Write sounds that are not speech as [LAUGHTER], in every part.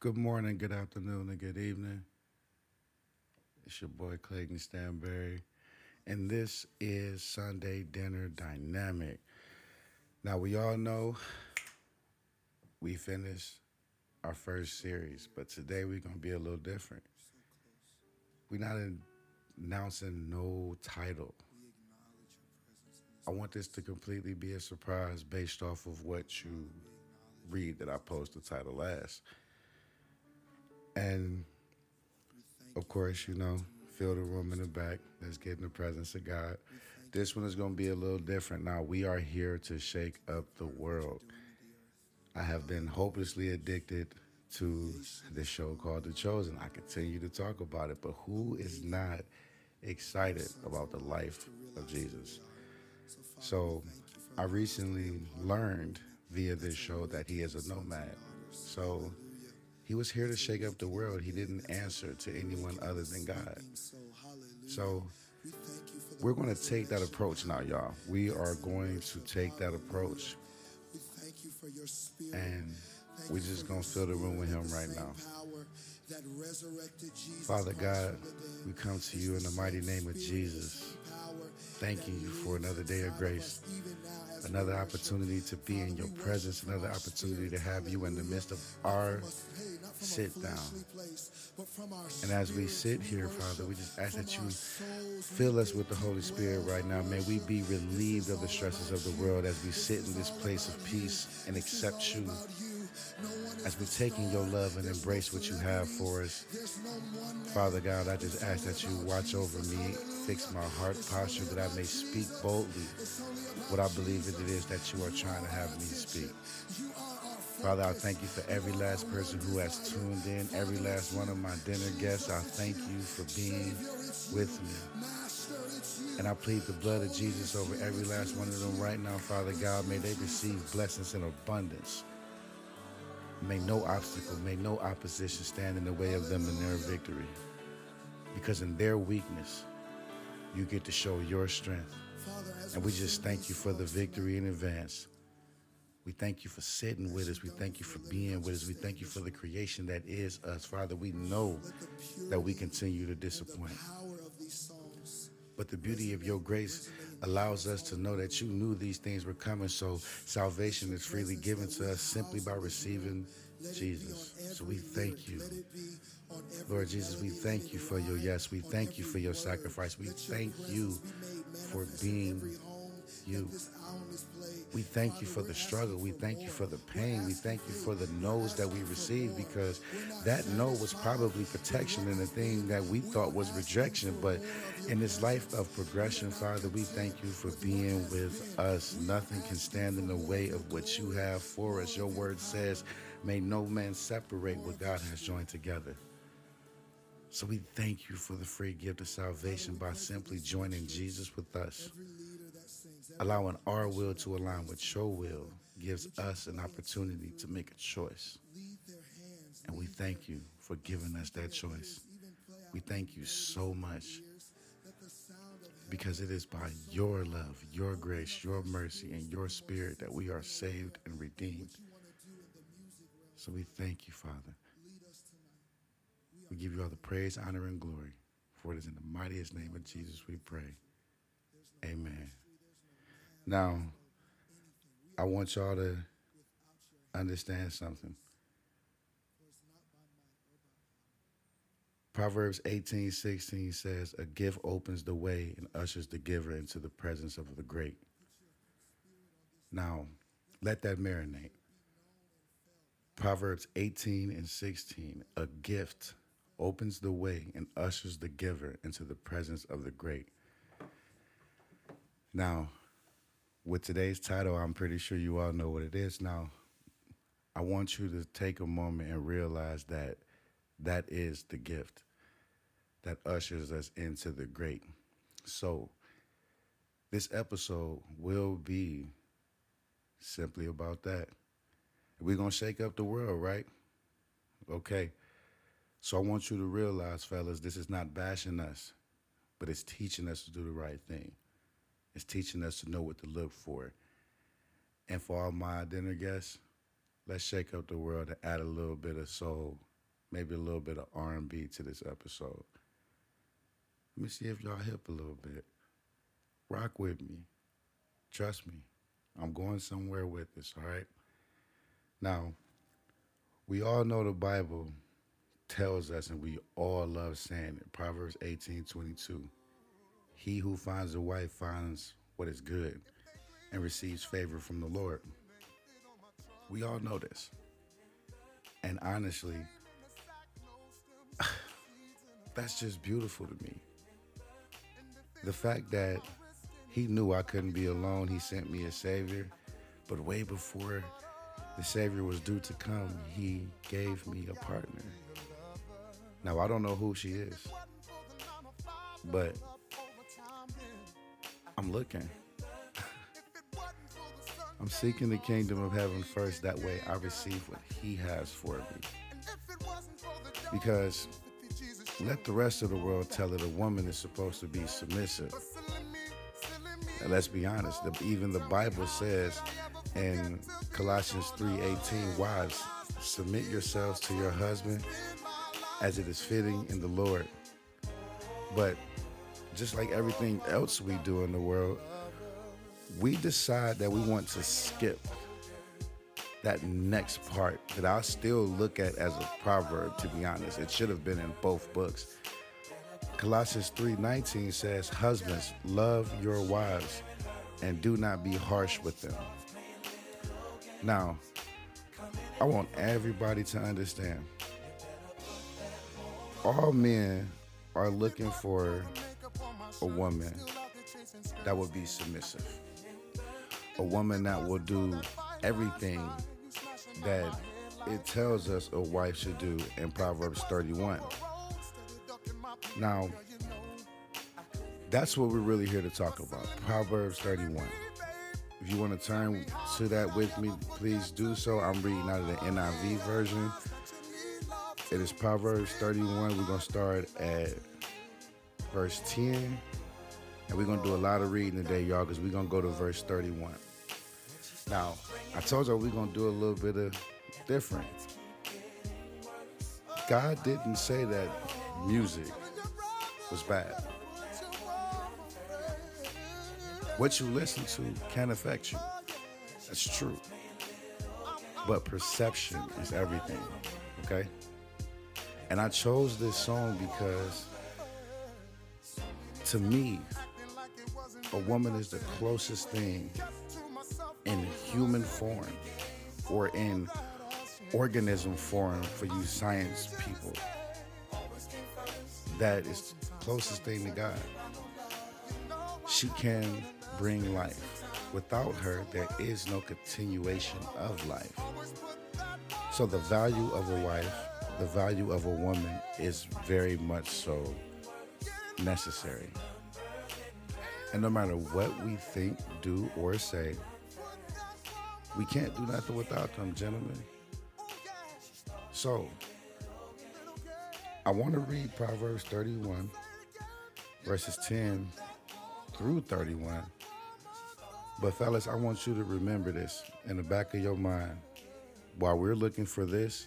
Good morning, good afternoon, and good evening. It's your boy Clayton Stanberry, and this is Sunday Dinner Dynamic. Now, we all know we finished our first series, but today we're going to be a little different. We're not announcing no title. I want this to completely be a surprise based off of what you read that I post the title as. And of course, you know, feel the room in the back that's getting the presence of God. This one is going to be a little different. Now, we are here to shake up the world. I have been hopelessly addicted to this show called The Chosen. I continue to talk about it, but who is not excited about the life of Jesus? So, I recently learned via this show that he is a nomad. So, he was here to shake up the world. He didn't answer to anyone other than God. So we're going to take that approach now, y'all. We are going to take that approach. And we're just going to fill the room with him right now. Father God, we come to you in the mighty name of Jesus, thanking you for another day of grace, another opportunity to be in your presence, another opportunity to have you in the midst of our sit down. And as we sit here, Father, we just ask that you fill us with the Holy Spirit right now. May we be relieved of the stresses of the world as we sit in this place of peace and accept you. As we take in your love and embrace what you have for us. Father God, I just ask that you watch over me, fix my heart posture that I may speak boldly what I believe it is that you are trying to have me speak. Father, I thank you for every last person who has tuned in, every last one of my dinner guests. I thank you for being with me. And I plead the blood of Jesus over every last one of them right now, Father God. May they receive blessings in abundance. May no obstacle, may no opposition stand in the way of them in their victory. Because in their weakness, you get to show your strength. And we just thank you for the victory in advance. We thank you for sitting with us. We thank you for being with us. We thank you for the creation that is us. Father, we know that we continue to disappoint. But the beauty of your grace allows us to know that you knew these things were coming. So salvation is freely given to us simply by receiving Jesus. So we thank you. Lord Jesus, we thank you for your yes. We thank you for your sacrifice. We thank you for being you. We thank you for the struggle. We thank you for the pain. We thank you for the no's that we received because that no was probably protection and the thing that we thought was rejection. But in this life of progression, Father, we thank you for being with us. Nothing can stand in the way of what you have for us. Your word says, May no man separate what God has joined together. So we thank you for the free gift of salvation by simply joining Jesus with us. Allowing our will to align with your will gives us an opportunity to make a choice. And we thank you for giving us that choice. We thank you so much because it is by your love, your grace, your mercy, and your spirit that we are saved and redeemed. So we thank you, Father. We give you all the praise, honor, and glory. For it is in the mightiest name of Jesus we pray. Amen. Now, I want y'all to understand something. Proverbs 18 16 says, A gift opens the way and ushers the giver into the presence of the great. Now, let that marinate. Proverbs 18 and 16, a gift opens the way and ushers the giver into the presence of the great. Now, with today's title, I'm pretty sure you all know what it is. Now, I want you to take a moment and realize that that is the gift that ushers us into the great. So, this episode will be simply about that. We're going to shake up the world, right? Okay. So, I want you to realize, fellas, this is not bashing us, but it's teaching us to do the right thing. It's teaching us to know what to look for. And for all my dinner guests, let's shake up the world and add a little bit of soul maybe a little bit of R&B to this episode. Let me see if y'all hip a little bit. Rock with me. Trust me. I'm going somewhere with this, all right? Now, we all know the Bible tells us, and we all love saying it. Proverbs 18 22. He who finds a wife finds what is good and receives favor from the Lord. We all know this. And honestly, [SIGHS] that's just beautiful to me. The fact that he knew I couldn't be alone, he sent me a Savior. But way before the Savior was due to come, he gave me a partner. Now, I don't know who she is, but I'm looking. I'm seeking the kingdom of heaven first. That way I receive what he has for me. Because let the rest of the world tell it a woman is supposed to be submissive. And let's be honest, the, even the Bible says in Colossians 3:18, wives, submit yourselves to your husband as it is fitting in the Lord. But just like everything else we do in the world, we decide that we want to skip that next part that I still look at as a proverb to be honest. It should have been in both books. Colossians 3:19 says, "Husbands, love your wives and do not be harsh with them." Now, I want everybody to understand. All men are looking for a woman that will be submissive a woman that will do everything that it tells us a wife should do in Proverbs 31. Now, that's what we're really here to talk about Proverbs 31. If you want to turn to that with me, please do so. I'm reading out of the NIV version. It is Proverbs 31. We're going to start at verse 10. And we're going to do a lot of reading today, y'all, because we're going to go to verse 31. Now, I told y'all we're going to do a little bit of different. God didn't say that music was bad. What you listen to can affect you. That's true. But perception is everything, okay? And I chose this song because to me, a woman is the closest thing in human form or in organism form for you science people. That is closest thing to God. She can bring life. Without her, there is no continuation of life. So the value of a wife, the value of a woman is very much so necessary. And no matter what we think, do, or say, we can't do nothing without them, gentlemen. So, I want to read Proverbs 31, verses 10 through 31. But, fellas, I want you to remember this in the back of your mind. While we're looking for this,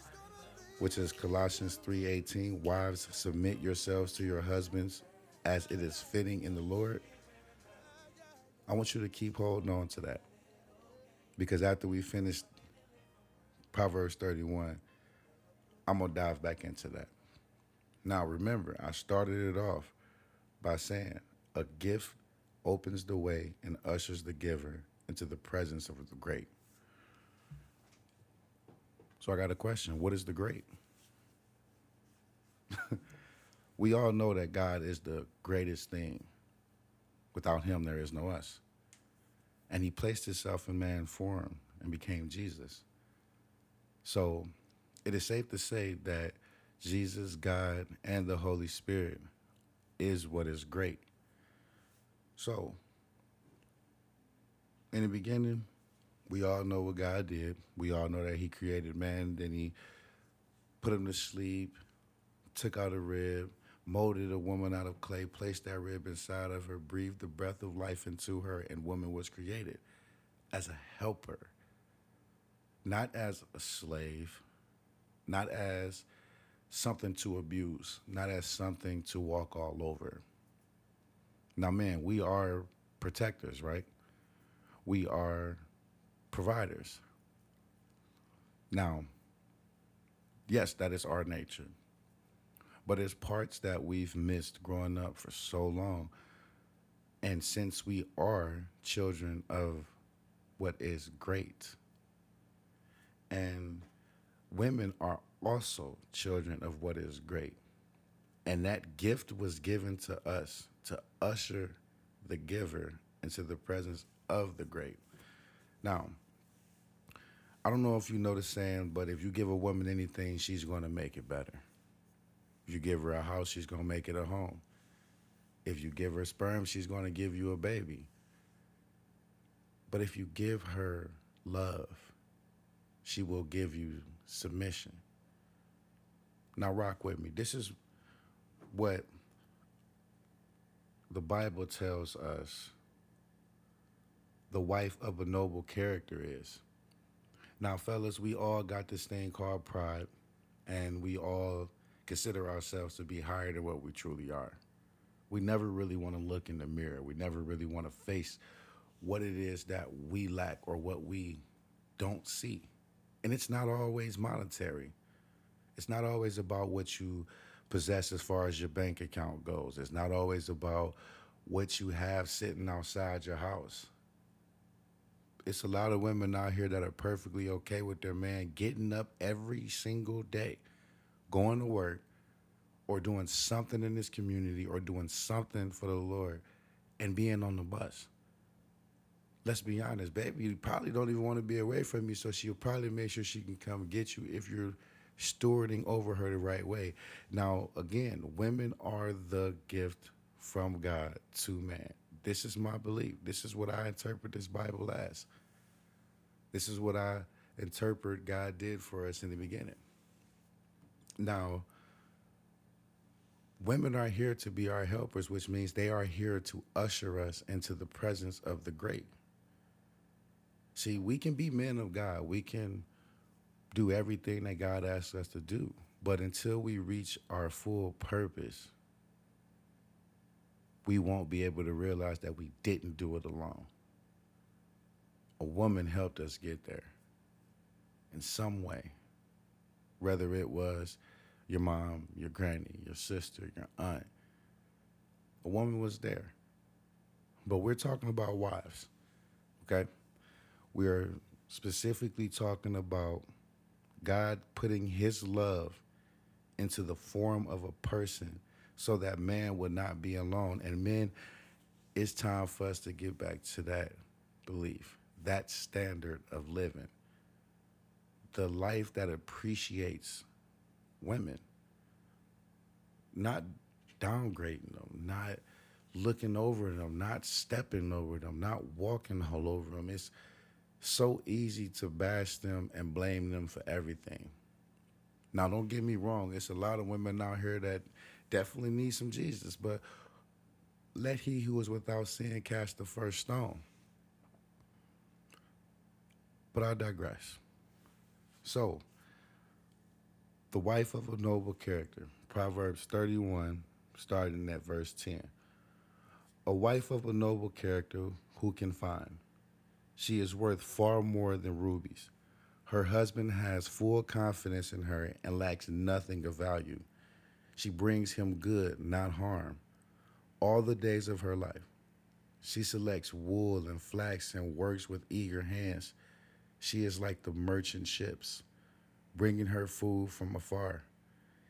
which is Colossians 3:18, wives submit yourselves to your husbands as it is fitting in the Lord. I want you to keep holding on to that because after we finish Proverbs 31, I'm going to dive back into that. Now, remember, I started it off by saying a gift opens the way and ushers the giver into the presence of the great. So I got a question What is the great? [LAUGHS] we all know that God is the greatest thing. Without him, there is no us. And he placed himself in man form and became Jesus. So it is safe to say that Jesus, God, and the Holy Spirit is what is great. So, in the beginning, we all know what God did. We all know that He created man, then He put him to sleep, took out a rib, molded a woman out of clay, placed that rib inside of her, breathed the breath of life into her, and woman was created as a helper, not as a slave, not as something to abuse, not as something to walk all over. Now, man, we are protectors, right? We are providers. Now, yes, that is our nature. But it's parts that we've missed growing up for so long. And since we are children of what is great, and women are also children of what is great. And that gift was given to us to usher the giver into the presence of the great. Now, I don't know if you know the saying, but if you give a woman anything, she's going to make it better. You give her a house, she's going to make it a home. If you give her sperm, she's going to give you a baby. But if you give her love, she will give you submission. Now, rock with me. This is what the Bible tells us the wife of a noble character is. Now, fellas, we all got this thing called pride, and we all consider ourselves to be higher than what we truly are. We never really want to look in the mirror. We never really want to face what it is that we lack or what we don't see. And it's not always monetary. It's not always about what you possess as far as your bank account goes. It's not always about what you have sitting outside your house. It's a lot of women out here that are perfectly okay with their man getting up every single day, going to work, or doing something in this community, or doing something for the Lord, and being on the bus let's be honest, baby, you probably don't even want to be away from you, so she'll probably make sure she can come get you if you're stewarding over her the right way. Now, again, women are the gift from God to man. This is my belief. This is what I interpret this Bible as. This is what I interpret God did for us in the beginning. Now, women are here to be our helpers, which means they are here to usher us into the presence of the great. See, we can be men of God. We can do everything that God asks us to do. But until we reach our full purpose, we won't be able to realize that we didn't do it alone. A woman helped us get there in some way, whether it was your mom, your granny, your sister, your aunt. A woman was there. But we're talking about wives, okay? We are specifically talking about God putting his love into the form of a person so that man would not be alone. And men, it's time for us to get back to that belief, that standard of living, the life that appreciates women, not downgrading them, not looking over them, not stepping over them, not walking [LAUGHS] all over them. It's so easy to bash them and blame them for everything. Now, don't get me wrong, it's a lot of women out here that definitely need some Jesus, but let he who is without sin cast the first stone. But I digress. So, the wife of a noble character, Proverbs 31, starting at verse 10. A wife of a noble character who can find? She is worth far more than rubies. Her husband has full confidence in her and lacks nothing of value. She brings him good, not harm, all the days of her life. She selects wool and flax and works with eager hands. She is like the merchant ships, bringing her food from afar.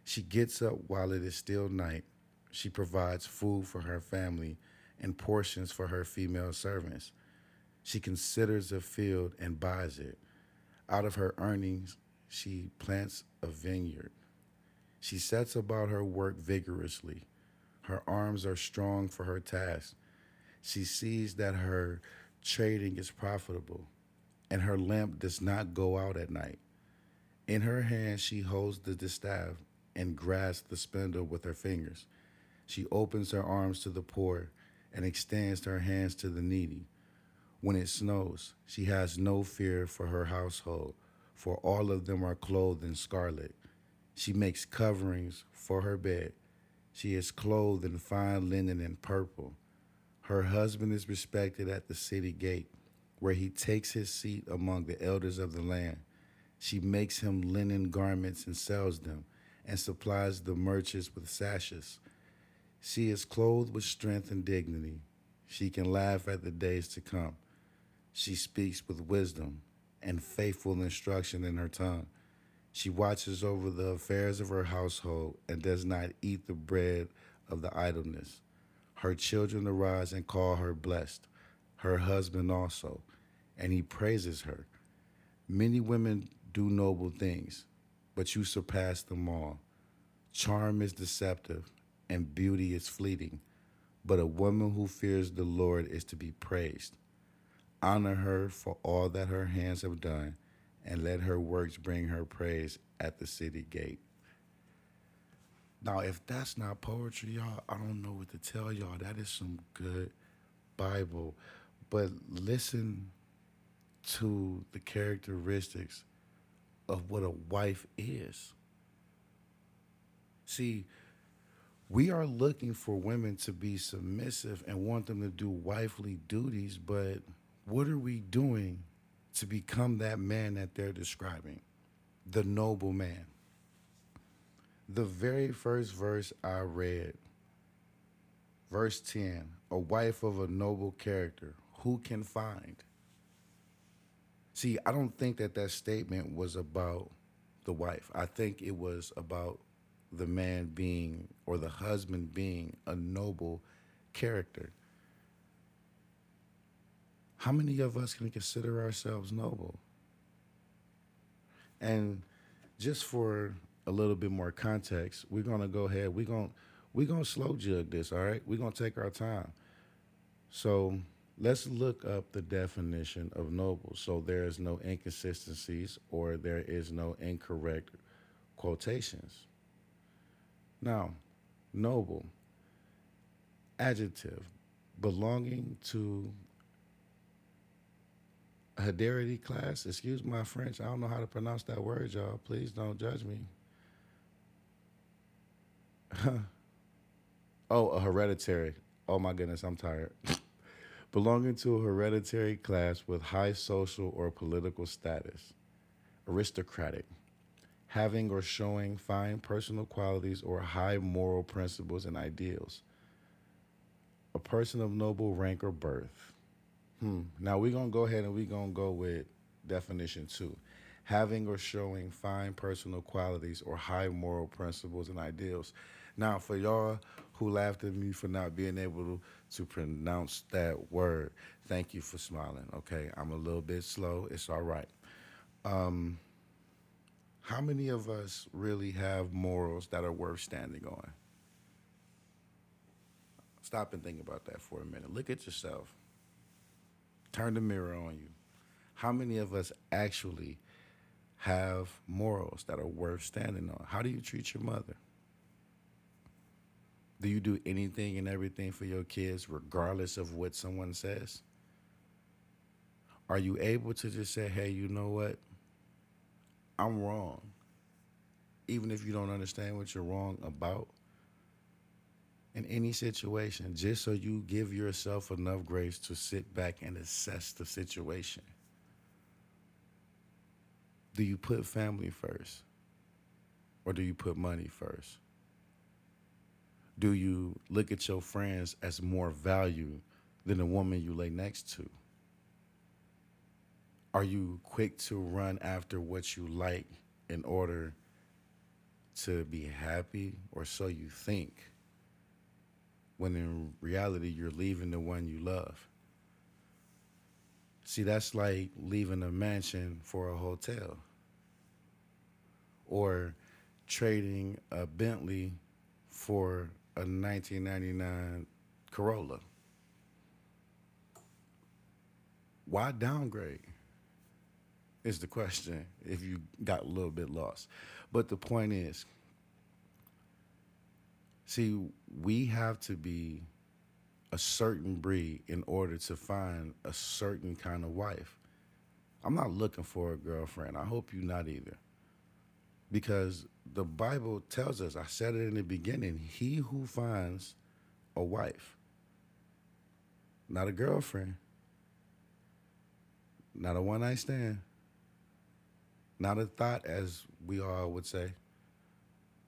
She gets up while it is still night. She provides food for her family and portions for her female servants. She considers a field and buys it. Out of her earnings, she plants a vineyard. She sets about her work vigorously. Her arms are strong for her task. She sees that her trading is profitable, and her lamp does not go out at night. In her hand, she holds the distaff and grasps the spindle with her fingers. She opens her arms to the poor and extends her hands to the needy. When it snows, she has no fear for her household, for all of them are clothed in scarlet. She makes coverings for her bed. She is clothed in fine linen and purple. Her husband is respected at the city gate, where he takes his seat among the elders of the land. She makes him linen garments and sells them, and supplies the merchants with sashes. She is clothed with strength and dignity. She can laugh at the days to come. She speaks with wisdom and faithful instruction in her tongue. She watches over the affairs of her household and does not eat the bread of the idleness. Her children arise and call her blessed, her husband also, and he praises her. Many women do noble things, but you surpass them all. Charm is deceptive, and beauty is fleeting, but a woman who fears the Lord is to be praised. Honor her for all that her hands have done, and let her works bring her praise at the city gate. Now, if that's not poetry, y'all, I don't know what to tell y'all. That is some good Bible. But listen to the characteristics of what a wife is. See, we are looking for women to be submissive and want them to do wifely duties, but what are we doing to become that man that they're describing? The noble man. The very first verse I read, verse 10, a wife of a noble character, who can find? See, I don't think that that statement was about the wife. I think it was about the man being or the husband being a noble character. How many of us can consider ourselves noble? And just for a little bit more context, we're gonna go ahead. We're gonna we're gonna slow jug this. All right, we're gonna take our time. So let's look up the definition of noble. So there is no inconsistencies or there is no incorrect quotations. Now, noble adjective belonging to Heredity class. Excuse my French. I don't know how to pronounce that word, y'all. Please don't judge me. [LAUGHS] oh, a hereditary. Oh my goodness, I'm tired. [LAUGHS] Belonging to a hereditary class with high social or political status. Aristocratic. Having or showing fine personal qualities or high moral principles and ideals. A person of noble rank or birth Hmm. Now we're gonna go ahead and we're gonna go with definition two. Having or showing fine personal qualities or high moral principles and ideals. Now, for y'all who laughed at me for not being able to, to pronounce that word, thank you for smiling. Okay, I'm a little bit slow. It's all right. Um, how many of us really have morals that are worth standing on? Stop and think about that for a minute. Look at yourself. Turn the mirror on you. How many of us actually have morals that are worth standing on? How do you treat your mother? Do you do anything and everything for your kids regardless of what someone says? Are you able to just say, hey, you know what? I'm wrong. Even if you don't understand what you're wrong about, in any situation just so you give yourself enough grace to sit back and assess the situation? Do you put family first? Or do you put money first? Do you look at your friends as more value than the woman you lay next to? Are you quick to run after what you like in order to be happy or so you think? when in reality you're leaving the one you love. See, that's like leaving a mansion for a hotel or trading a Bentley for a 1999 Corolla. Why downgrade? Is the question if you got a little bit lost. But the point is, See, we have to be a certain breed in order to find a certain kind of wife. I'm not looking for a girlfriend. I hope you're not either. Because the Bible tells us, I said it in the beginning, he who finds a wife, not a girlfriend, not a one night stand, not a thought, as we all would say,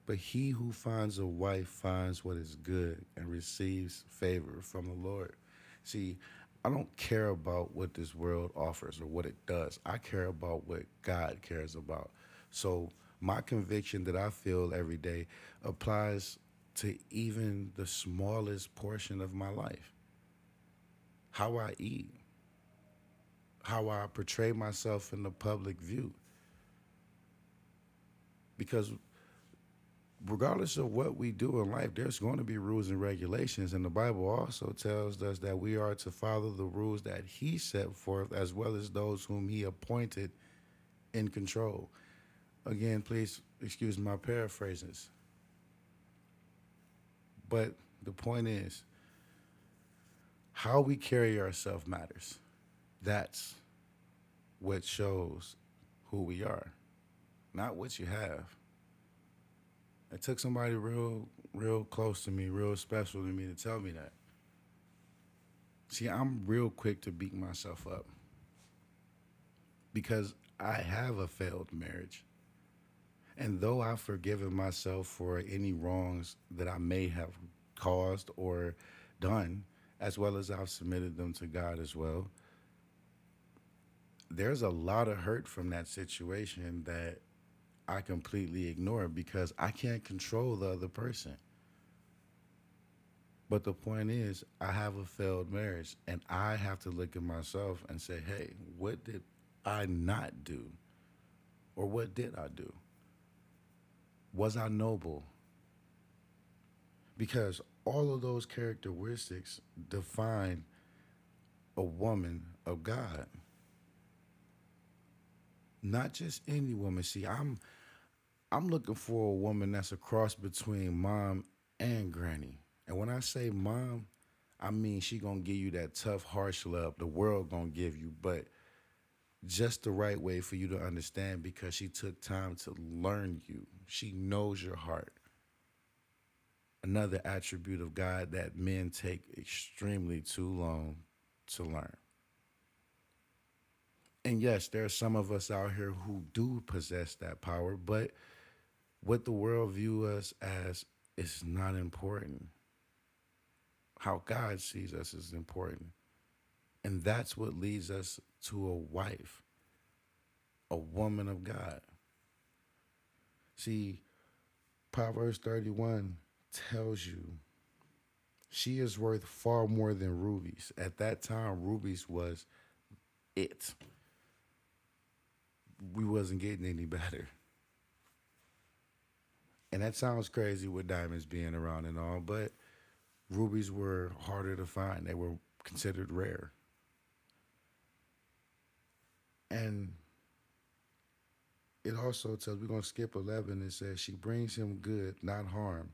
but he who finds a wife finds what is good and receives favor from the Lord. See, I don't care about what this world offers or what it does. I care about what God cares about. So, my conviction that I feel every day applies to even the smallest portion of my life. How I eat, how I portray myself in the public view. Because regardless of what we do in life, there's going to be rules and regulations. And the Bible also tells us that we are to follow the rules that He set forth, as well as those whom He appointed in control. Again, please excuse my paraphrases. But the point is, how we carry ourselves matters. That's what shows who we are, not what you have. It took somebody real, real close to me, real special to me to tell me that. See, I'm real quick to beat myself up because I have a failed marriage. And though I've forgiven myself for any wrongs that I may have caused or done, as well as I've submitted them to God as well, there's a lot of hurt from that situation that I completely ignore because I can't control the other person. But the point is, I have a failed marriage, and I have to look at myself and say, hey, what did I not do? Or what did I do? Was I noble? Because all of those characteristics define a woman of God. Not just any woman. See, I'm I'm looking for a woman that's a cross between mom and granny. And when I say mom, I mean she gonna give you that tough, harsh love the world gonna give you, but just the right way for you to understand because she took time to learn you. She knows your heart. Another attribute of God that men take extremely too long to learn. And yes, there are some of us out here who do possess that power, but what the world view us as is not important. How God sees us is important. And that's what leads us to a wife, a woman of God. See, Proverbs 31 tells you she is worth far more than rubies. At that time, rubies was it. We wasn't getting any better. And that sounds crazy with diamonds being around and all, but rubies were harder to find. They were considered rare. And it also tells, we're going to skip 11, it says, she brings him good, not harm,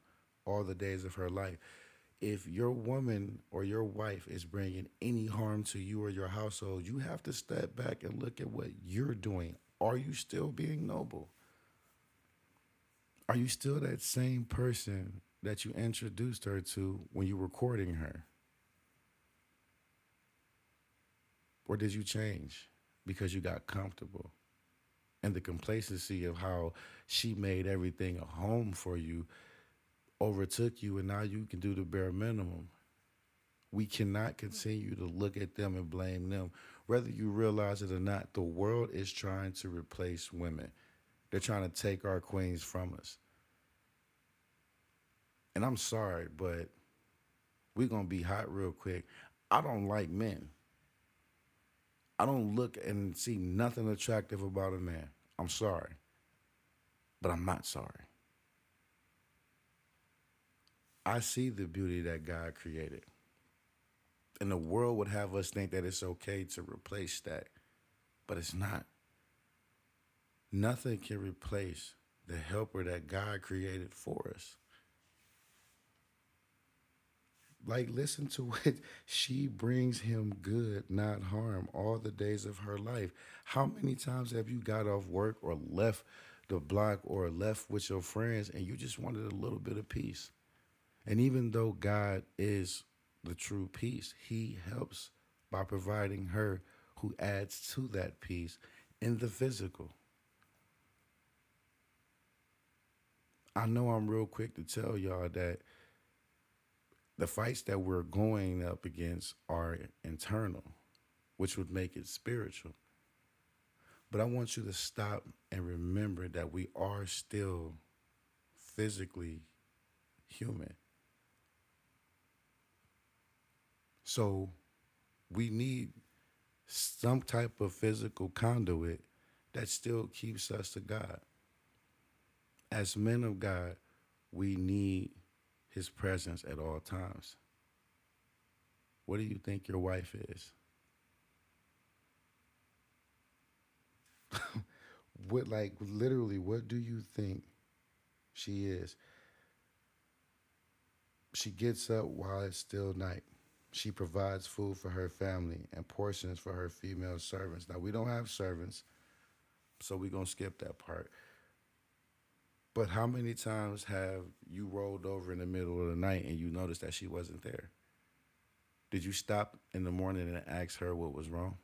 all the days of her life. If your woman or your wife is bringing any harm to you or your household, you have to step back and look at what you're doing. Are you still being noble? Are you still that same person that you introduced her to when you were courting her? Or did you change because you got comfortable? And the complacency of how she made everything a home for you overtook you, and now you can do the bare minimum. We cannot continue to look at them and blame them. Whether you realize it or not, the world is trying to replace women. They're trying to take our queens from us. And I'm sorry, but we're to be hot real quick. I don't like men. I don't look and see nothing attractive about a man. I'm sorry. But I'm not sorry. I see the beauty that God created. And the world would have us think that it's okay to replace that, but it's not. Nothing can replace the helper that God created for us. Like, listen to [LAUGHS] what she brings him good, not harm, all the days of her life. How many times have you got off work or left the block or left with your friends and you just wanted a little bit of peace. And even though God is the true peace, He helps by providing her who adds to that peace in the physical. I know I'm real quick to tell y'all that the fights that we're going up against are internal, which would make it spiritual. But I want you to stop and remember that we are still physically human. So we need some type of physical conduit that still keeps us to God. As men of God, we need his presence at all times. What do you think your wife is? [LAUGHS] what like literally what do you think she is? She gets up while it's still night. She provides food for her family and portions for her female servants. Now we don't have servants, so we're gonna skip that part. But how many times have you rolled over in the middle of the night and you noticed that she wasn't there? Did you stop in the morning and ask her what was wrong?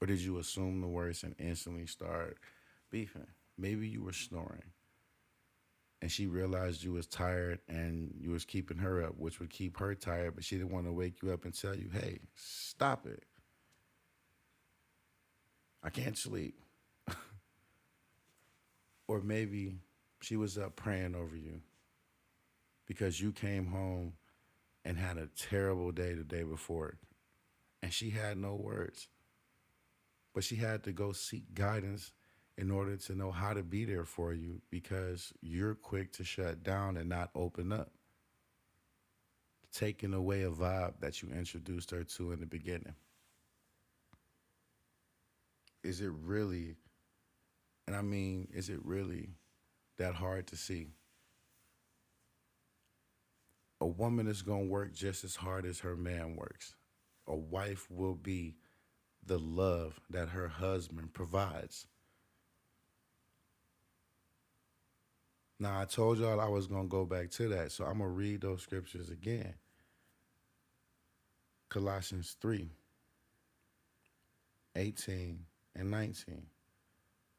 Or did you assume the worst and instantly start beefing? Maybe you were snoring and she realized you was tired and you was keeping her up, which would keep her tired, but she didn't want to wake you up and tell you, hey, stop it. I can't sleep. [LAUGHS] or maybe she was up praying over you because you came home and had a terrible day the day before and she had no words. But she had to go seek guidance in order to know how to be there for you because you're quick to shut down and not open up. Taking away a vibe that you introduced her to in the beginning. Is it really, and I mean, is it really that hard to see. A woman is going to work just as hard as her man works. A wife will be the love that her husband provides. Now, I told y'all I was going to go back to that, so I'm going to read those scriptures again. Colossians 3 18 and 19.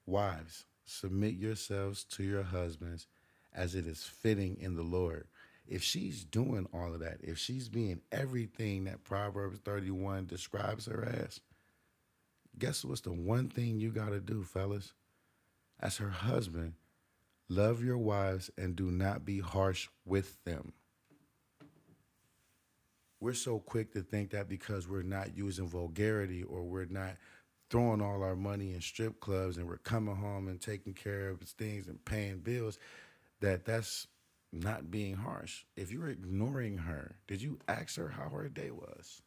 Wives, submit yourselves to your husbands as it is fitting in the Lord. If she's doing all of that, if she's being everything that Proverbs 31 describes her as, guess what's the one thing you got to do, fellas? As her husband, love your wives and do not be harsh with them. We're so quick to think that because we're not using vulgarity or we're not throwing all our money in strip clubs and we're coming home and taking care of things and paying bills, that that's not being harsh. If you're ignoring her, did you ask her how her day was?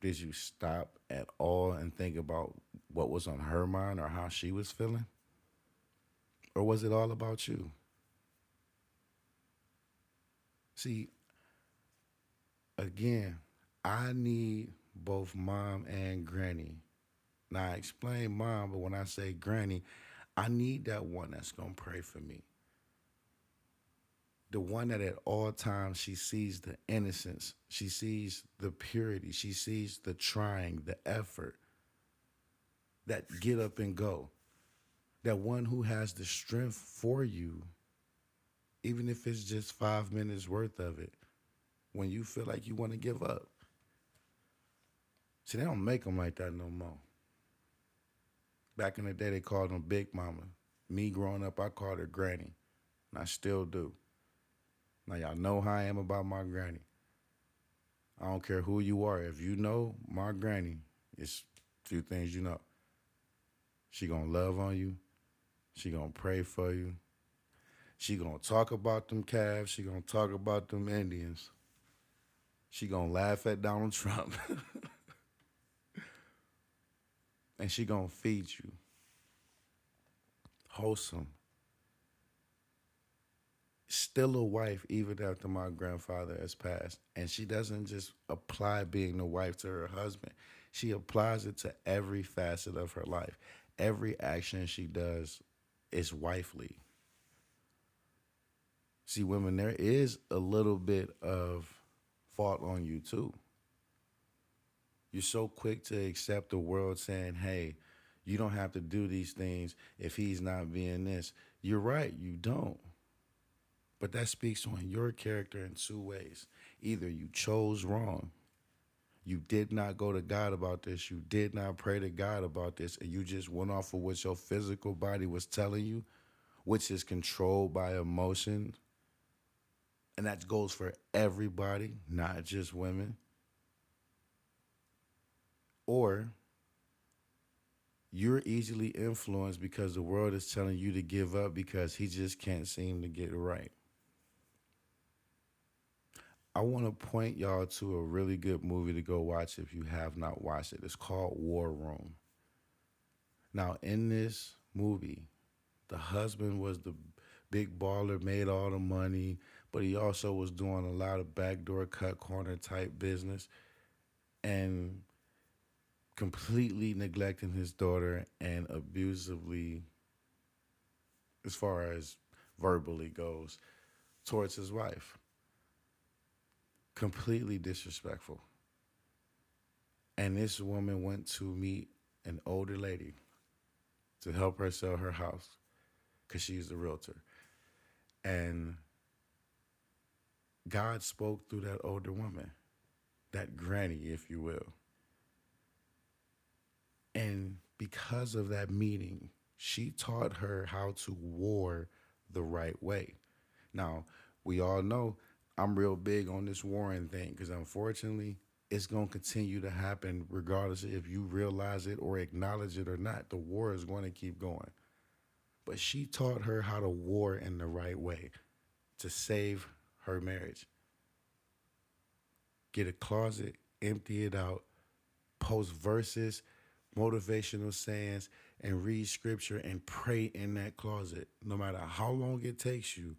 Did you stop at all and think about what was on her mind or how she was feeling? Or was it all about you? See, again, I need both mom and granny. Now, I explain mom, but when I say granny, I need that one that's going to pray for me. The one that at all times she sees the innocence, she sees the purity, she sees the trying, the effort, that get up and go. That one who has the strength for you, even if it's just five minutes worth of it, when you feel like you want to give up. See, they don't make them like that no more. Back in the day, they called them Big Mama. Me growing up, I called her Granny, and I still do. Now, y'all know how I am about my granny. I don't care who you are. If you know my granny, it's a few things you know. She gonna love on you. She gonna pray for you. She gonna talk about them Cavs. She gonna talk about them Indians. She gonna laugh at Donald [LAUGHS] Trump. And she gonna feed you. Wholesome. Still a wife even after my grandfather has passed. And she doesn't just apply being the wife to her husband. She applies it to every facet of her life. Every action she does is wifely. See, women, there is a little bit of fault on you too. You're so quick to accept the world saying, hey, you don't have to do these things if he's not being this. You're right, you don't. But that speaks on your character in two ways. Either you chose wrong, you did not go to God about this, you did not pray to God about this, and you just went off of what your physical body was telling you, which is controlled by emotion. And that goes for everybody, not just women. Or you're easily influenced because the world is telling you to give up because he just can't seem to get it right. I want to point y'all to a really good movie to go watch if you have not watched it. It's called War Room. Now, in this movie, the husband was the big baller, made all the money, but he also was doing a lot of backdoor cut corner type business. And completely neglecting his daughter and abusively, as far as verbally goes, towards his wife. Completely disrespectful. And this woman went to meet an older lady to help her sell her house because she's a realtor. And God spoke through that older woman, that granny, if you will. And because of that meeting, she taught her how to war the right way. Now, we all know I'm real big on this warring thing because unfortunately, it's going to continue to happen regardless if you realize it or acknowledge it or not. The war is going to keep going. But she taught her how to war in the right way to save her marriage. Get a closet, empty it out, post verses motivational sayings, and read scripture and pray in that closet. No matter how long it takes you,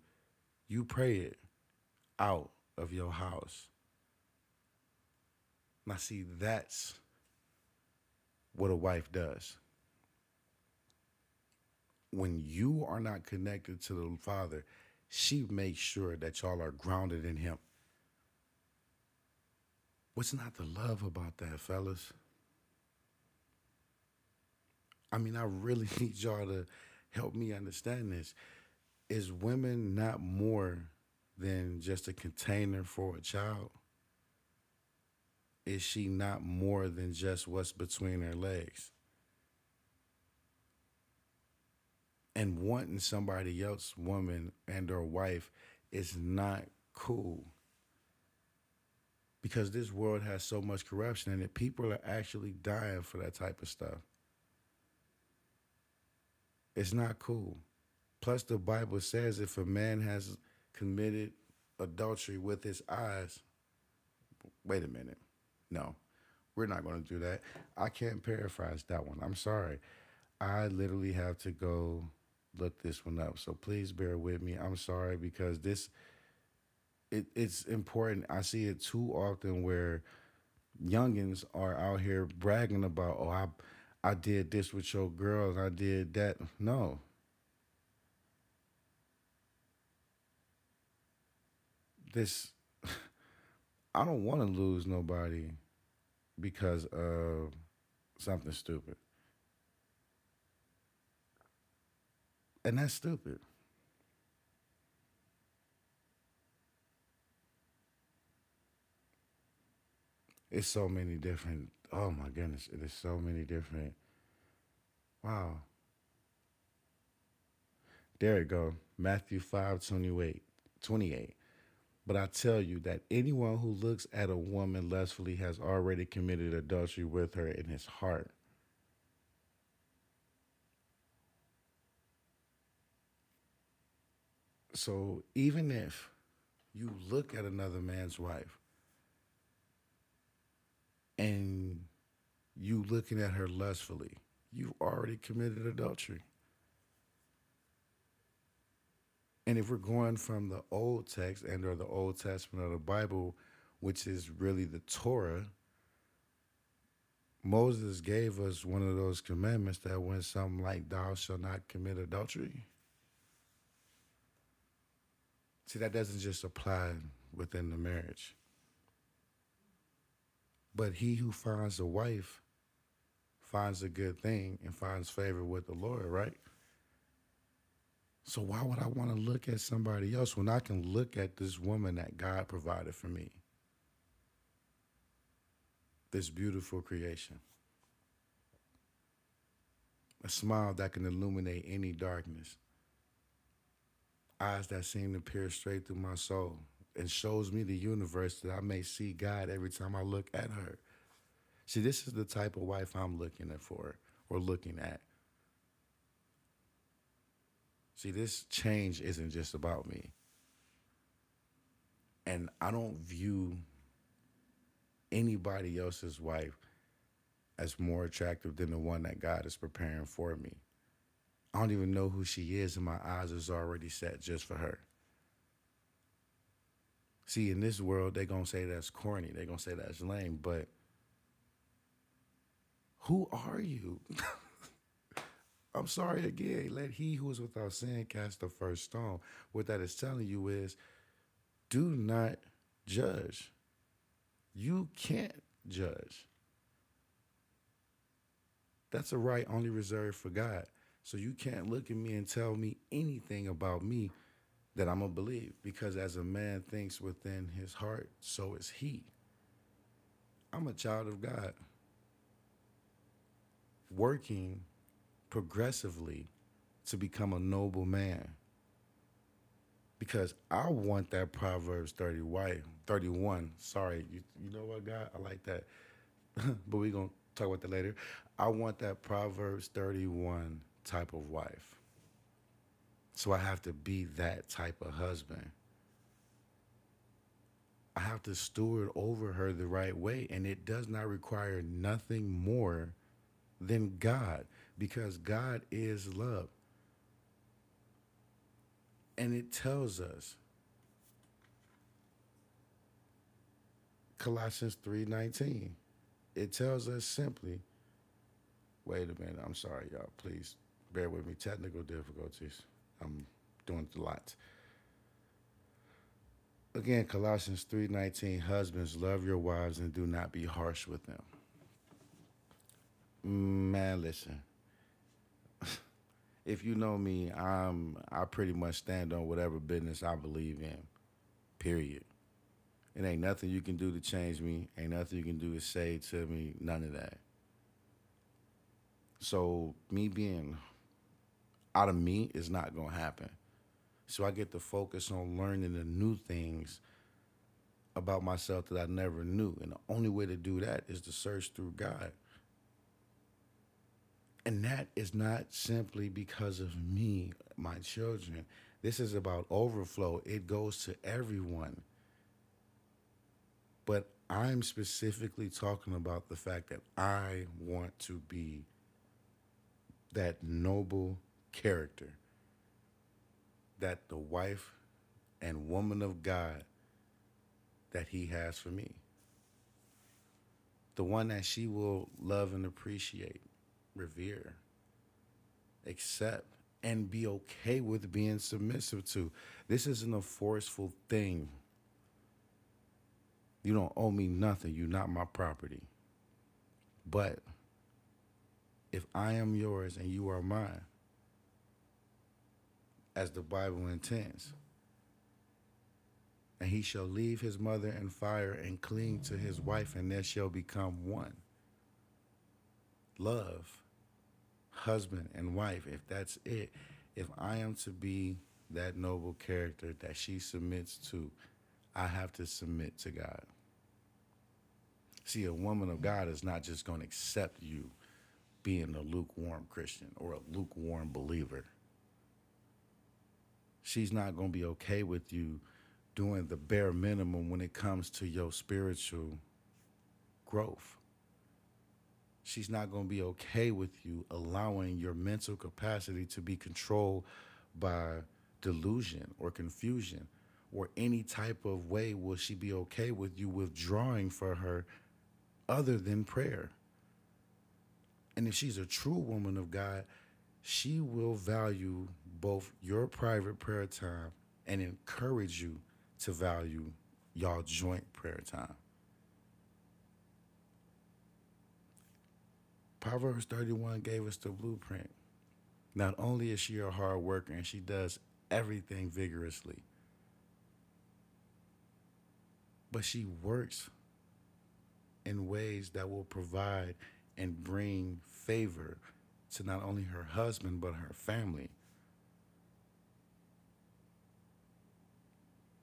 you pray it out of your house. Now, see, that's what a wife does. When you are not connected to the Father, she makes sure that y'all are grounded in Him. What's not to love about that, fellas? I mean, I really [LAUGHS] need y'all to help me understand this. Is women not more than just a container for a child? Is she not more than just what's between her legs? And wanting somebody else, woman and or wife, is not cool. Because this world has so much corruption in it, people are actually dying for that type of stuff. It's not cool. Plus, the Bible says if a man has committed adultery with his eyes, wait a minute. No, we're not going to do that. I can't paraphrase that one. I'm sorry. I literally have to go look this one up. So please bear with me. I'm sorry because this it, it's important. I see it too often where youngins are out here bragging about, oh, I I did this with your girls, I did that. No. This, [LAUGHS] I don't want to lose nobody because of something stupid. And that's stupid. It's so many different oh my goodness, it is so many different. Wow. There you go. Matthew 5 28. 28. But I tell you that anyone who looks at a woman lustfully has already committed adultery with her in his heart. So even if you look at another man's wife and you looking at her lustfully, you've already committed adultery. And if we're going from the Old text and or the Old Testament of the Bible, which is really the Torah, Moses gave us one of those commandments that went something like, Thou shalt not commit adultery. See, that doesn't just apply within the marriage. But he who finds a wife finds a good thing and finds favor with the Lord, right? So why would I want to look at somebody else when I can look at this woman that God provided for me? This beautiful creation. A smile that can illuminate any darkness. Eyes that seem to peer straight through my soul and shows me the universe that I may see God every time I look at her. See, this is the type of wife I'm looking for or looking at. See, this change isn't just about me. And I don't view anybody else's wife as more attractive than the one that God is preparing for me. I don't even know who she is, and my eyes is already set just for her. See, in this world, they're to say that's corny. They're to say that's lame, but who are you? [LAUGHS] I'm sorry again. Let he who is without sin cast the first stone. What that is telling you is do not judge. You can't judge. That's a right only reserved for God. So you can't look at me and tell me anything about me that I'm going to believe. Because as a man thinks within his heart, so is he. I'm a child of God. Working progressively to become a noble man. Because I want that Proverbs 30 wife, 31. Sorry, you, you know what, God? I like that. [LAUGHS] but we're going to talk about that later. I want that Proverbs 31 type of wife. So I have to be that type of husband. I have to steward over her the right way. And it does not require nothing more than God because God is love. And it tells us Colossians 3:19. It tells us simply, wait a minute, I'm sorry y'all, please bear with me technical difficulties. I'm doing a lot. Again, Colossians 3:19, husbands love your wives and do not be harsh with them. Man, listen if you know me, I'm I pretty much stand on whatever business I believe in. Period. It ain't nothing you can do to change me. Ain't nothing you can do to say to me. None of that. So me being out of me is not gonna happen. So I get to focus on learning the new things about myself that I never knew. And the only way to do that is to search through God. And that is not simply because of me, my children. This is about overflow. It goes to everyone. But I'm specifically talking about the fact that I want to be that noble character that the wife and woman of God that he has for me. The one that she will love and appreciate revere, accept, and be okay with being submissive to. This isn't a forceful thing. You don't owe me nothing. You're not my property. But if I am yours and you are mine, as the Bible intends, and he shall leave his mother and fire and cling to his wife, and they shall become one. Love husband and wife, if that's it, if I am to be that noble character that she submits to, I have to submit to God. See, a woman of God is not just going to accept you being a lukewarm Christian or a lukewarm believer. She's not going to be okay with you doing the bare minimum when it comes to your spiritual growth she's not going to be okay with you allowing your mental capacity to be controlled by delusion or confusion or any type of way will she be okay with you withdrawing for her other than prayer And if she's a true woman of God, she will value both your private prayer time and encourage you to value y'all joint prayer time. Proverbs 31 gave us the blueprint. Not only is she a hard worker and she does everything vigorously, but she works in ways that will provide and bring favor to not only her husband, but her family.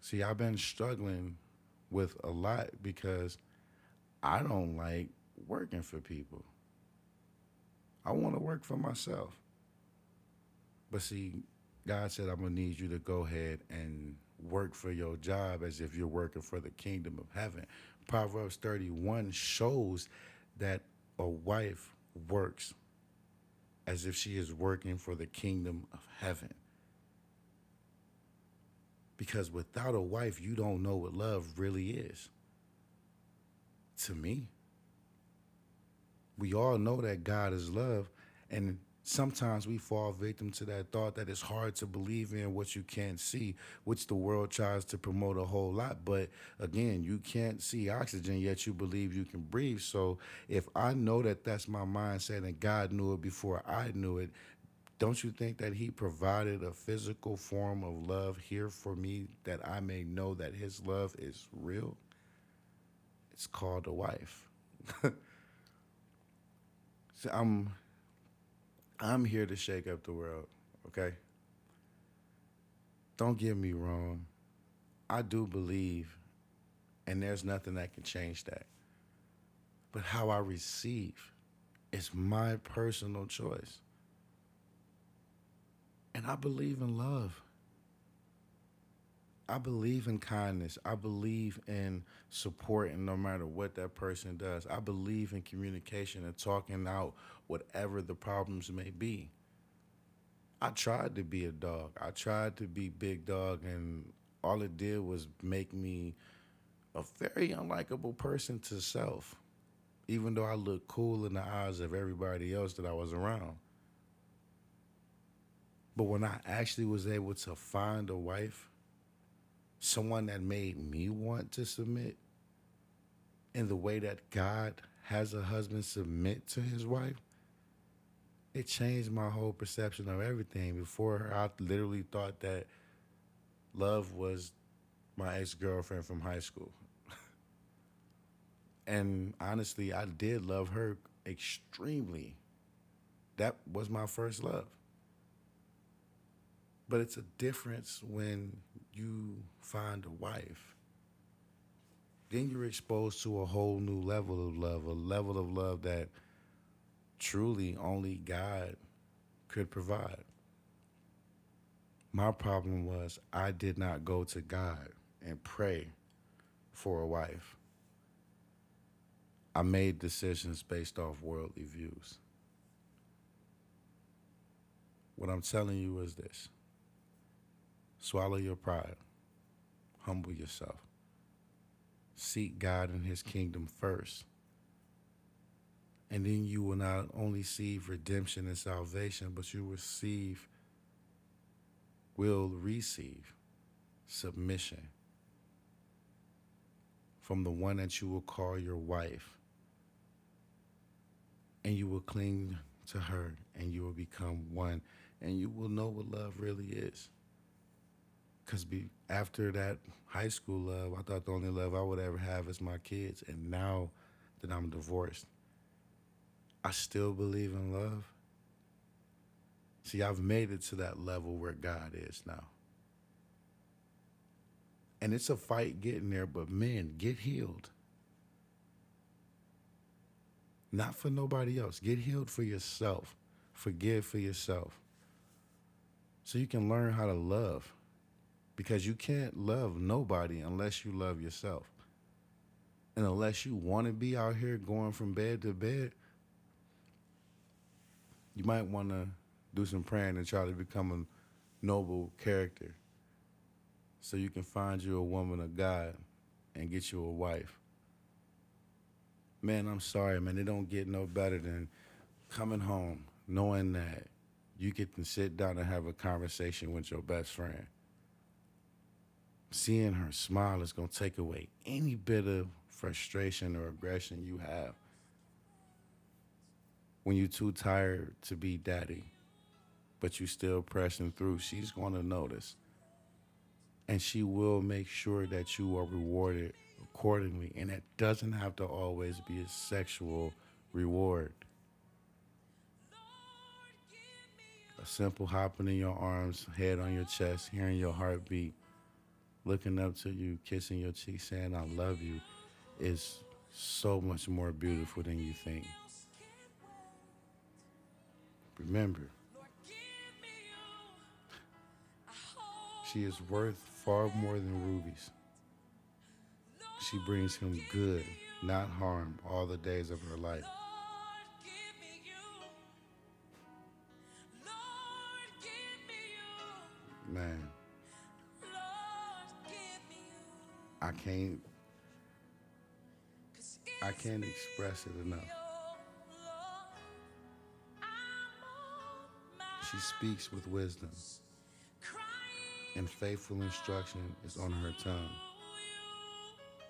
See, I've been struggling with a lot because I don't like working for people. I want to work for myself. But see, God said, I'm going to need you to go ahead and work for your job as if you're working for the kingdom of heaven. Proverbs 31 shows that a wife works as if she is working for the kingdom of heaven. Because without a wife, you don't know what love really is. To me, we all know that God is love, and sometimes we fall victim to that thought that it's hard to believe in what you can't see, which the world tries to promote a whole lot. But again, you can't see oxygen, yet you believe you can breathe. So if I know that that's my mindset and God knew it before I knew it, don't you think that He provided a physical form of love here for me that I may know that His love is real? It's called a wife. [LAUGHS] I'm I'm here to shake up the world, okay? Don't get me wrong. I do believe, and there's nothing that can change that. But how I receive is my personal choice. And I believe in love. I believe in kindness. I believe in supporting no matter what that person does. I believe in communication and talking out whatever the problems may be. I tried to be a dog. I tried to be big dog and all it did was make me a very unlikable person to self. Even though I looked cool in the eyes of everybody else that I was around. But when I actually was able to find a wife someone that made me want to submit in the way that God has a husband submit to his wife, it changed my whole perception of everything. Before I literally thought that love was my ex girlfriend from high school. [LAUGHS] and honestly, I did love her extremely. That was my first love. But it's a difference when you find a wife, then you're exposed to a whole new level of love, a level of love that truly only God could provide. My problem was I did not go to God and pray for a wife. I made decisions based off worldly views. What I'm telling you is this Swallow your pride. Humble yourself. Seek God and His kingdom first. And then you will not only receive redemption and salvation, but you receive, will receive submission from the one that you will call your wife. And you will cling to her and you will become one and you will know what love really is. Because be after that high school love, I thought the only love I would ever have is my kids. And now that I'm divorced, I still believe in love. See, I've made it to that level where God is now. And it's a fight getting there, but man, get healed. Not for nobody else. Get healed for yourself. Forgive for yourself. So you can learn how to love because you can't love nobody unless you love yourself. And unless you want to be out here going from bed to bed, you might want to do some praying and try to become a noble character so you can find you a woman of God and get you a wife. Man, I'm sorry, man. It don't get no better than coming home knowing that you get to sit down and have a conversation with your best friend. Seeing her smile is going to take away any bit of frustration or aggression you have. When you're too tired to be daddy, but you're still pressing through, she's going to notice. And she will make sure that you are rewarded accordingly. And it doesn't have to always be a sexual reward. A simple hopping in your arms, head on your chest, hearing your heartbeat, looking up to you, kissing your cheek, saying, I love you, is so much more beautiful than you think. Remember, she is worth far more than rubies. She brings him good, not harm, all the days of her life. Man, I can't, I can't express it enough. She speaks with wisdom, and faithful instruction is on her tongue.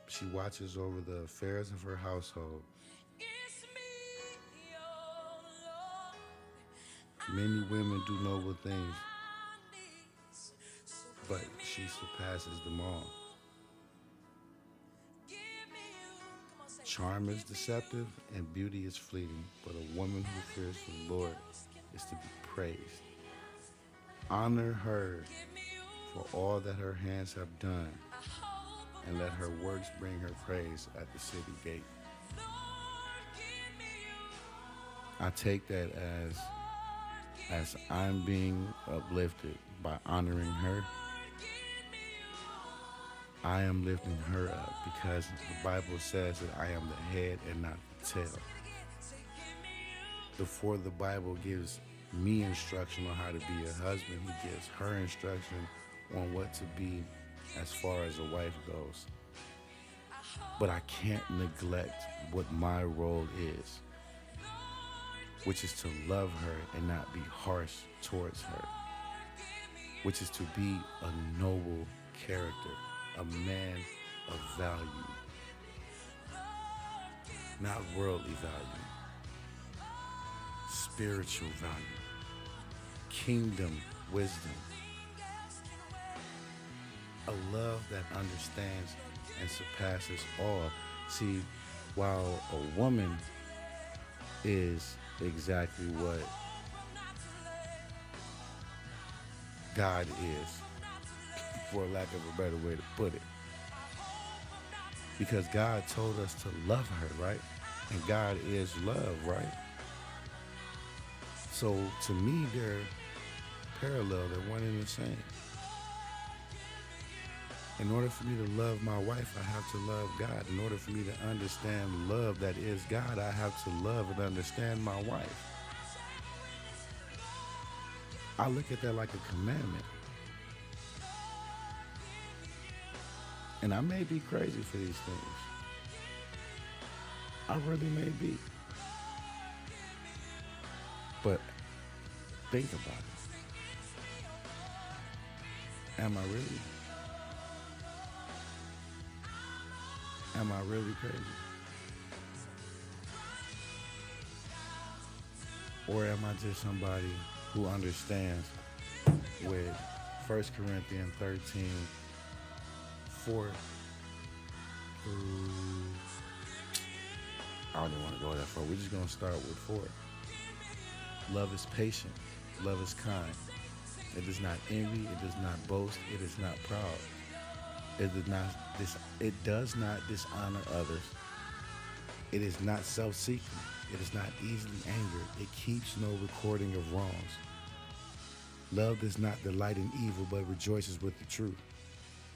She watches over the affairs of her household. Many women do noble things, but she surpasses them all. Charm is deceptive and beauty is fleeting, but a woman who fears the Lord is to be praised. Honor her for all that her hands have done, and let her works bring her praise at the city gate. I take that as as I'm being uplifted by honoring her. I am lifting her up because the Bible says that I am the head and not the tail. Before the Bible gives me instruction on how to be a husband, he gives her instruction on what to be as far as a wife goes. But I can't neglect what my role is, which is to love her and not be harsh towards her, which is to be a noble character a man of value, not worldly value, spiritual value, kingdom wisdom, a love that understands and surpasses all. See, while a woman is exactly what God is for lack of a better way to put it. Because God told us to love her, right? And God is love, right? So to me, they're parallel, they're one and the same. In order for me to love my wife, I have to love God. In order for me to understand love that is God, I have to love and understand my wife. I look at that like a commandment. And I may be crazy for these things. I really may be. But think about it. Am I really? Am I really crazy? Or am I just somebody who understands with 1 Corinthians 13 four through. I don't even want to go that far. We're just going to start with four. Love is patient. Love is kind. It does not envy. It does not boast. It is not proud. It does not dis- It does not dishonor others. It is not self-seeking. It is not easily angered. It keeps no recording of wrongs. Love does not delight in evil, but rejoices with the truth.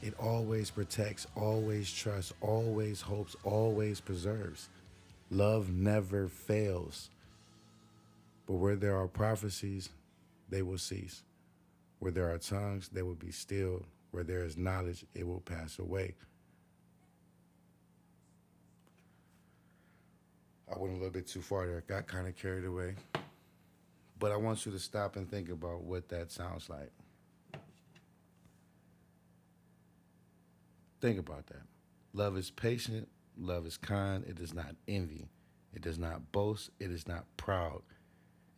It always protects, always trusts, always hopes, always preserves. Love never fails. But where there are prophecies, they will cease. Where there are tongues, they will be stilled. Where there is knowledge, it will pass away. I I went a little bit too far there. Got kind of carried away. But I want you to stop and think about what that sounds like. Think about that. Love is patient. Love is kind. It does not envy. It does not boast. It is not proud.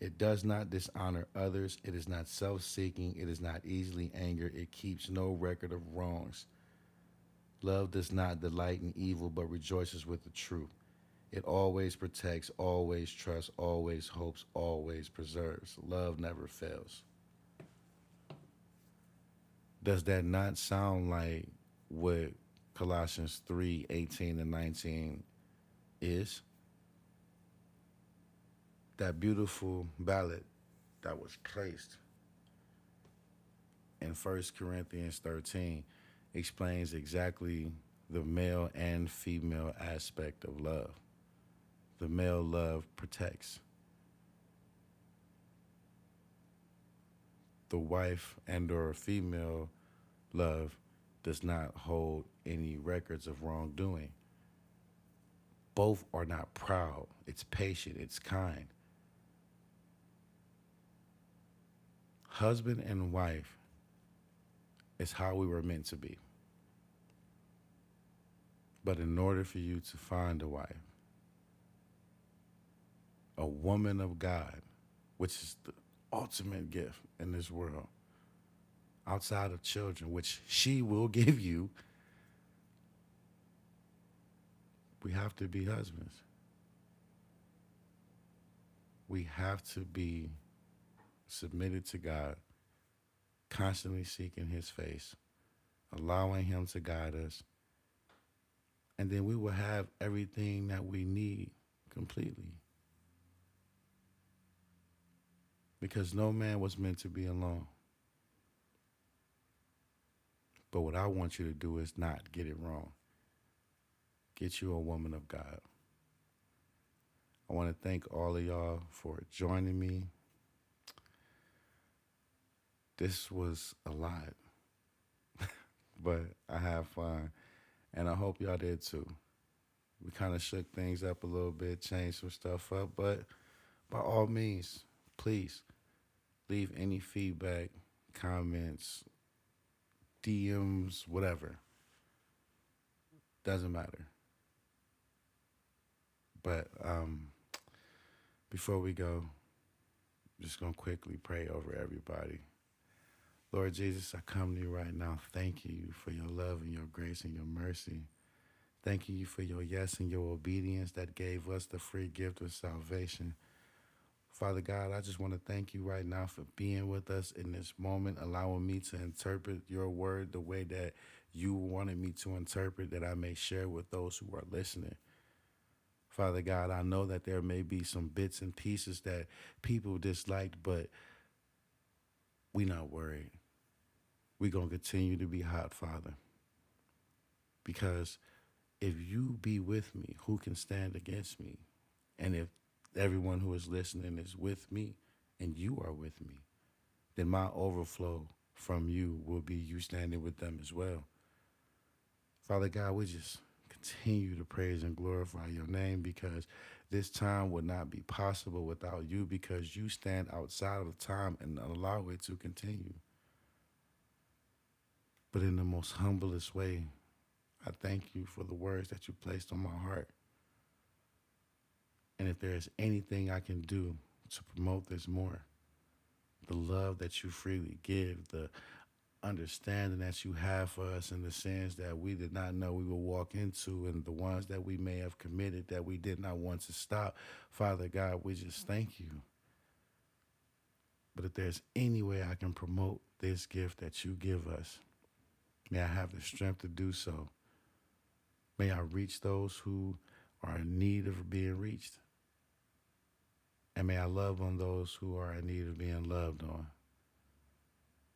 It does not dishonor others. It is not self seeking. It is not easily angered. It keeps no record of wrongs. Love does not delight in evil, but rejoices with the truth. It always protects, always trusts, always hopes, always preserves. Love never fails. Does that not sound like what Colossians 3 18 and 19 is? That beautiful ballad that was placed in 1 Corinthians 13 explains exactly the male and female aspect of love. The male love protects. The wife and or female love does not hold any records of wrongdoing. Both are not proud. It's patient, it's kind. Husband and wife is how we were meant to be. But in order for you to find a wife, a woman of God, which is the ultimate gift in this world, outside of children, which she will [LAUGHS] give you, we have to be husbands. We have to be submitted to God, constantly seeking his face, allowing him to guide us. And then we will have everything that we need completely. Because no man was meant to be alone. But what I want you to do is not get it wrong. Get you a woman of God. I want to thank all of y'all for joining me. This was a lot, [LAUGHS] but I had fun, and I hope y'all did too. We kind of shook things up a little bit, changed some stuff up, but by all means, please leave any feedback, comments, DMs, whatever. Doesn't matter. But um, before we go, just going to quickly pray over everybody. Lord Jesus, I come to you right now. Thank you for your love and your grace and your mercy. Thank you for your yes and your obedience that gave us the free gift of salvation. Father God, I just want to thank you right now for being with us in this moment, allowing me to interpret your word the way that you wanted me to interpret, that I may share with those who are listening. Father God, I know that there may be some bits and pieces that people disliked, but we not worried. We're going to continue to be hot, Father. Because if you be with me, who can stand against me? And if everyone who is listening is with me and you are with me, then my overflow from you will be you standing with them as well. Father God, we just continue to praise and glorify your name because this time would not be possible without you because you stand outside of the time and allow it to continue. But in the most humblest way, I thank you for the words that you placed on my heart. And if there is anything I can do to promote this more, the love that you freely give, the understanding that you have for us in the sins that we did not know we would walk into and the ones that we may have committed that we did not want to stop. Father God, we just thank you. But if there's any way I can promote this gift that you give us, may I have the strength to do so. May I reach those who are in need of being reached. And may I love on those who are in need of being loved on.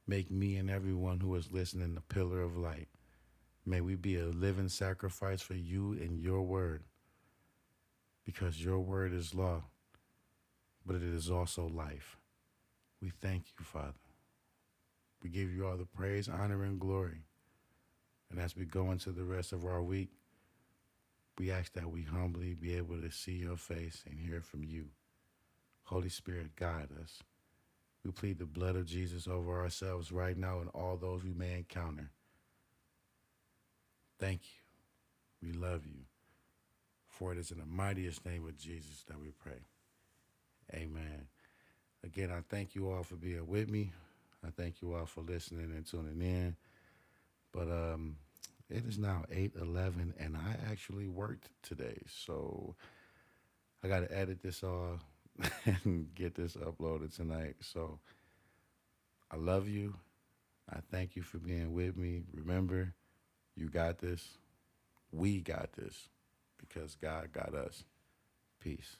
Make me and everyone who is listening the pillar of light. May we be a living sacrifice for you and your word. Because your word is law, but it is also life. We thank you, Father. We give you all the praise, honor, and glory. And as we go into the rest of our week, We ask that we humbly be able to see your face and hear from you. Holy Spirit, guide us. We plead the blood of Jesus over ourselves right now and all those we may encounter. Thank you. We love you. For it is in the mightiest name of Jesus that we pray. Amen. Again, I thank you all for being with me. I thank you all for listening and tuning in. But um, it is now 8:11 and I actually worked today. So I got to edit this all [LAUGHS] and get this uploaded tonight. So I love you. I thank you for being with me. Remember, you got this. We got this because God got us. Peace.